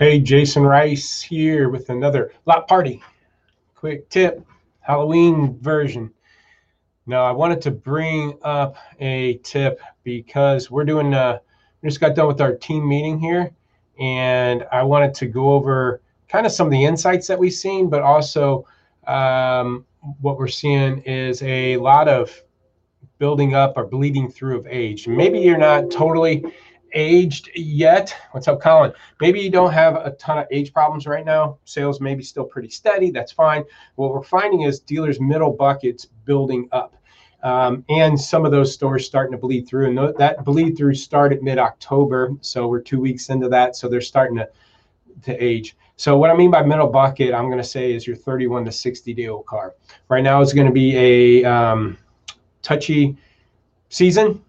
Hey, Jason Rice here with another lot party. Quick tip, Halloween version. Now, I wanted to bring up a tip because we're doing, uh, we just got done with our team meeting here, and I wanted to go over kind of some of the insights that we've seen, but also um, what we're seeing is a lot of building up or bleeding through of age. Maybe you're not totally aged yet. What's up, Colin? Maybe you don't have a ton of age problems right now. Sales may be still pretty steady. That's fine. What we're finding is dealers' middle buckets building up. Um, and some of those stores starting to bleed through. And that bleed through started mid October. So we're two weeks into that. So they're starting to, to age. So what I mean by middle bucket, I'm going to say is your 31 to 60 day old car. Right now, it's going to be a um, touchy season.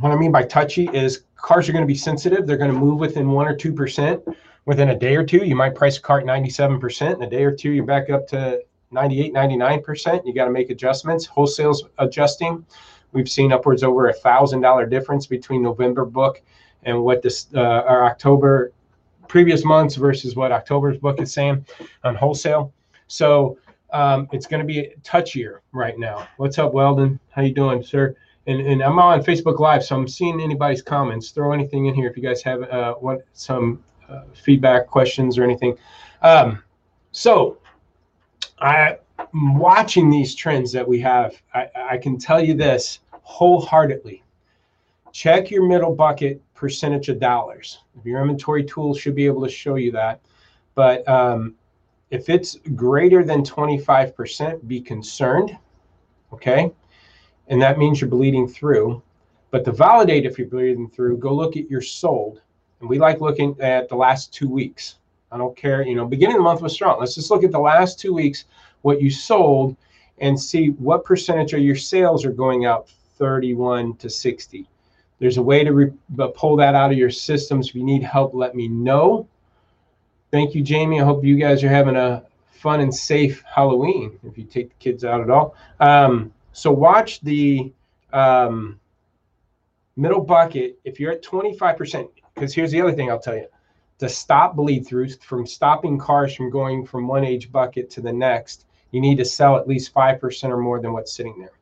What I mean by touchy is cars are going to be sensitive. They're going to move within one or two percent within a day or two. You might price a car at 97 percent. In a day or two, you're back up to 98, 99 percent. You got to make adjustments. Wholesale's adjusting. We've seen upwards over a thousand dollar difference between November book and what this uh, our October previous months versus what October's book is saying on wholesale. So um, it's going to be touchier right now. What's up, Weldon? How you doing, sir? And, and I'm on Facebook Live, so I'm seeing anybody's comments. Throw anything in here if you guys have uh, what some uh, feedback, questions, or anything. Um, so, I am watching these trends that we have. I, I can tell you this wholeheartedly. Check your middle bucket percentage of dollars. Your inventory tool should be able to show you that. But um, if it's greater than 25%, be concerned. Okay and that means you're bleeding through. But to validate if you're bleeding through, go look at your sold. And we like looking at the last two weeks. I don't care, you know, beginning of the month was strong. Let's just look at the last two weeks, what you sold, and see what percentage of your sales are going out 31 to 60. There's a way to re- pull that out of your systems. If you need help, let me know. Thank you, Jamie. I hope you guys are having a fun and safe Halloween if you take the kids out at all. Um, so watch the um, middle bucket. If you're at 25%, because here's the other thing I'll tell you to stop bleed throughs from stopping cars from going from one age bucket to the next, you need to sell at least 5% or more than what's sitting there.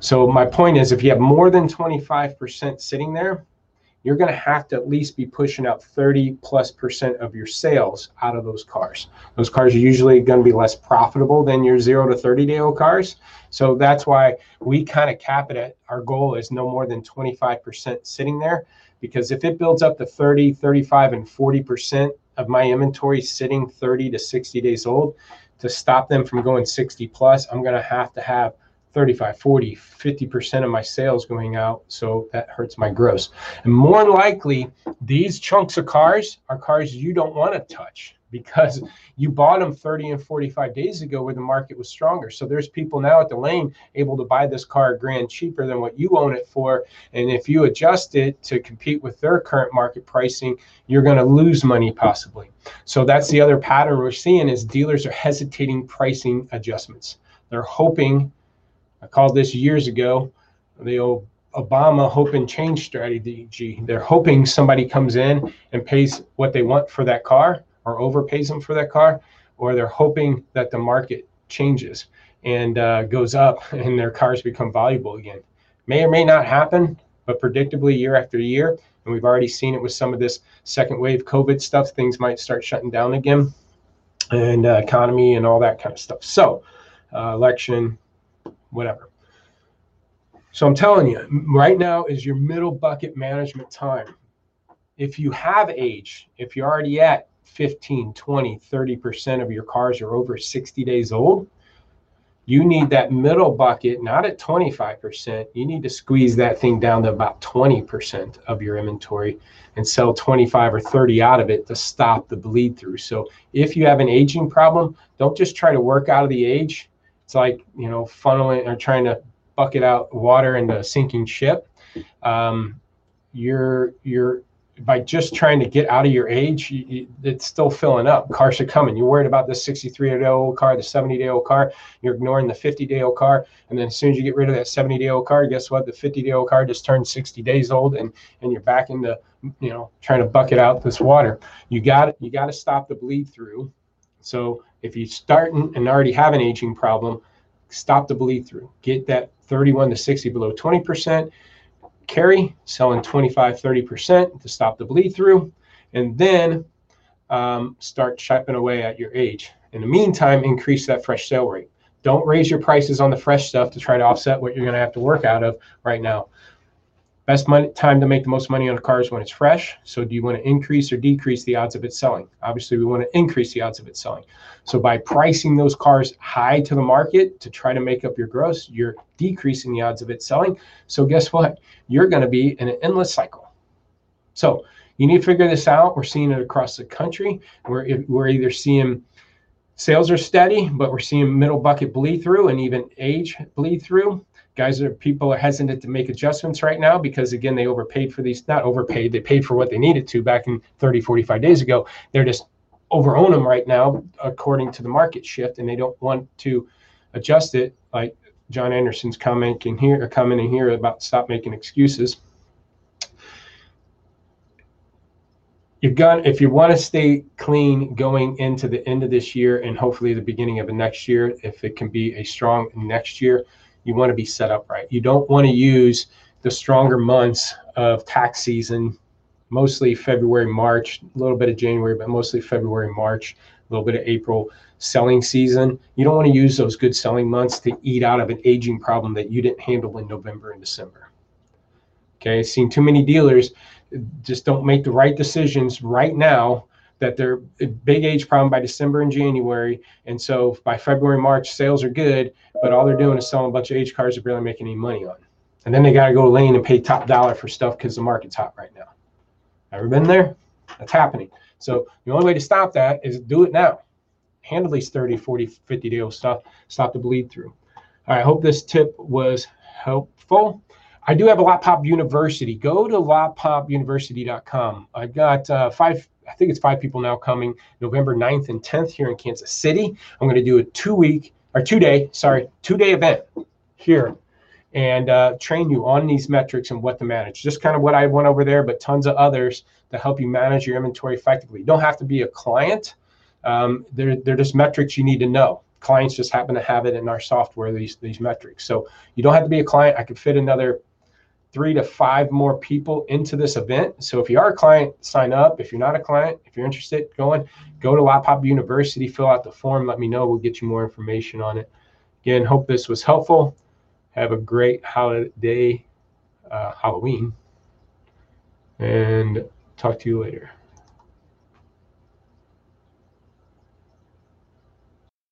So my point is if you have more than 25% sitting there, you're going to have to at least be pushing out 30 plus percent of your sales out of those cars. Those cars are usually going to be less profitable than your zero to 30 day old cars. So that's why we kind of cap it at our goal is no more than 25% sitting there. Because if it builds up to 30, 35, and 40% of my inventory sitting 30 to 60 days old, to stop them from going 60 plus, I'm going to have to have 35, 40, 50% of my sales going out. So that hurts my gross. And more likely, these chunks of cars are cars you don't want to touch because you bought them 30 and 45 days ago where the market was stronger. So there's people now at the lane able to buy this car a grand cheaper than what you own it for. And if you adjust it to compete with their current market pricing, you're going to lose money possibly. So that's the other pattern we're seeing is dealers are hesitating pricing adjustments. They're hoping I called this years ago the old Obama hope and change strategy. They're hoping somebody comes in and pays what they want for that car or overpays them for that car, or they're hoping that the market changes and uh, goes up and their cars become valuable again. May or may not happen, but predictably year after year, and we've already seen it with some of this second wave COVID stuff, things might start shutting down again, and uh, economy and all that kind of stuff. So, uh, election, whatever. So I'm telling you, right now is your middle bucket management time. If you have age, if you're already at 15, 20, 30% of your cars are over 60 days old, you need that middle bucket not at 25%. You need to squeeze that thing down to about 20% of your inventory and sell 25 or 30 out of it to stop the bleed through. So if you have an aging problem, don't just try to work out of the age it's like you know funneling or trying to bucket out water into a sinking ship. Um, you're you're by just trying to get out of your age, you, it's still filling up. Cars are coming. You're worried about the 63 day old car, the 70 day old car. You're ignoring the 50 day old car. And then as soon as you get rid of that 70 day old car, guess what? The 50 day old car just turned 60 days old and, and you're back into, you know, trying to bucket out this water. You got you got to stop the bleed through. So if you start and already have an aging problem, stop the bleed through. Get that 31 to 60 below 20% carry, selling 25, 30% to stop the bleed through, and then um, start chipping away at your age. In the meantime, increase that fresh sale rate. Don't raise your prices on the fresh stuff to try to offset what you're going to have to work out of right now. Best money, time to make the most money on a car is when it's fresh. So, do you want to increase or decrease the odds of it selling? Obviously, we want to increase the odds of it selling. So, by pricing those cars high to the market to try to make up your gross, you're decreasing the odds of it selling. So, guess what? You're going to be in an endless cycle. So, you need to figure this out. We're seeing it across the country. We're, we're either seeing sales are steady, but we're seeing middle bucket bleed through and even age bleed through guys are people are hesitant to make adjustments right now because again they overpaid for these not overpaid they paid for what they needed to back in 30 45 days ago. They're just over own them right now according to the market shift and they don't want to adjust it. Like john anderson's commenting here commenting here about stop making excuses. You've got if you want to stay clean going into the end of this year and hopefully the beginning of the next year if it can be a strong next year you want to be set up right. You don't want to use the stronger months of tax season, mostly February, March, a little bit of January, but mostly February, March, a little bit of April selling season. You don't want to use those good selling months to eat out of an aging problem that you didn't handle in November and December. Okay, I've seen too many dealers just don't make the right decisions right now that they're a big age problem by December and January. And so by February, March, sales are good, but all they're doing is selling a bunch of age cars they're barely making any money on. And then they got to go lane and pay top dollar for stuff because the market's hot right now. Ever been there? That's happening. So the only way to stop that is do it now. Handle these 30, 40, 50 day old stuff. Stop the bleed through. All right. I hope this tip was helpful. I do have a Lot Pop University. Go to lotpopuniversity.com. I've got uh, five I think it's five people now coming November 9th and 10th here in Kansas City. I'm going to do a two week or two day, sorry, two day event here and uh, train you on these metrics and what to manage. Just kind of what I went over there, but tons of others to help you manage your inventory effectively. You don't have to be a client. Um, they're, they're just metrics you need to know. Clients just happen to have it in our software, these, these metrics. So you don't have to be a client. I could fit another three to five more people into this event. So if you are a client, sign up. If you're not a client, if you're interested, going, go to Lot Pop University, fill out the form, let me know. We'll get you more information on it. Again, hope this was helpful. Have a great holiday, uh, Halloween, and talk to you later.